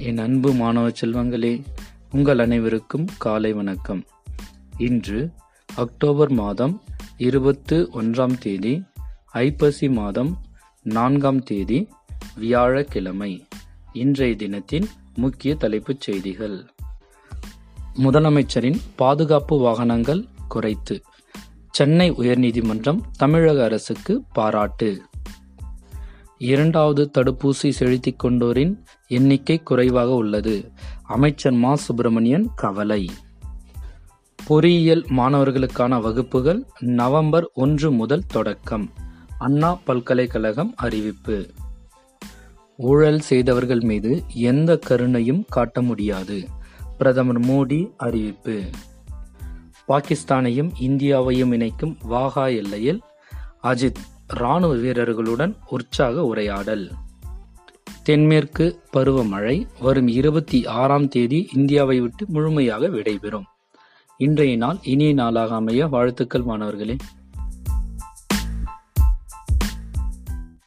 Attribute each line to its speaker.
Speaker 1: என் அன்பு மாணவ செல்வங்களே உங்கள் அனைவருக்கும் காலை வணக்கம். இன்று அக்டோபர் மாதம் இருபத்து ஒன்றாம் தேதி ஐப்பசி மாதம் நான்காம் தேதி வியாழக்கிழமை. இன்றைய தினத்தின் முக்கிய தலைப்புச் செய்திகள். முதலமைச்சரின் பாதுகாப்பு வாகனங்கள் குறைத்து சென்னை உயர்நீதிமன்றம் தமிழக அரசுக்கு பாராட்டு. இரண்டாவது தடுப்பூசி செலுத்திக் கொண்டோரின் எண்ணிக்கை குறைவாக உள்ளது. அமைச்சர் மா. சுப்பிரமணியன் கவலை. பொறியியல் மாணவர்களுக்கான வகுப்புகள் நவம்பர் ஒன்று முதல் தொடக்கம். அண்ணா பல்கலைக்கழகம் அறிவிப்பு. ஊழல் செய்தவர்கள் மீது எந்த கருணையும் காட்ட முடியாது. பிரதமர் மோடி அறிவிப்பு. பாகிஸ்தானையும் இந்தியாவையும் இணைக்கும் வாகா எல்லையில் அஜித் ராணுவ வீரர்களுடன் உற்சாக உரையாடல். தென்மேற்கு பருவமழை வரும் இருபத்தி ஆறாம் தேதி இந்தியாவை விட்டு முழுமையாக விடைபெறும். இன்றைய நாள் இனிய நாளாக அமைய வாழ்த்துக்கள் மாணவர்களே.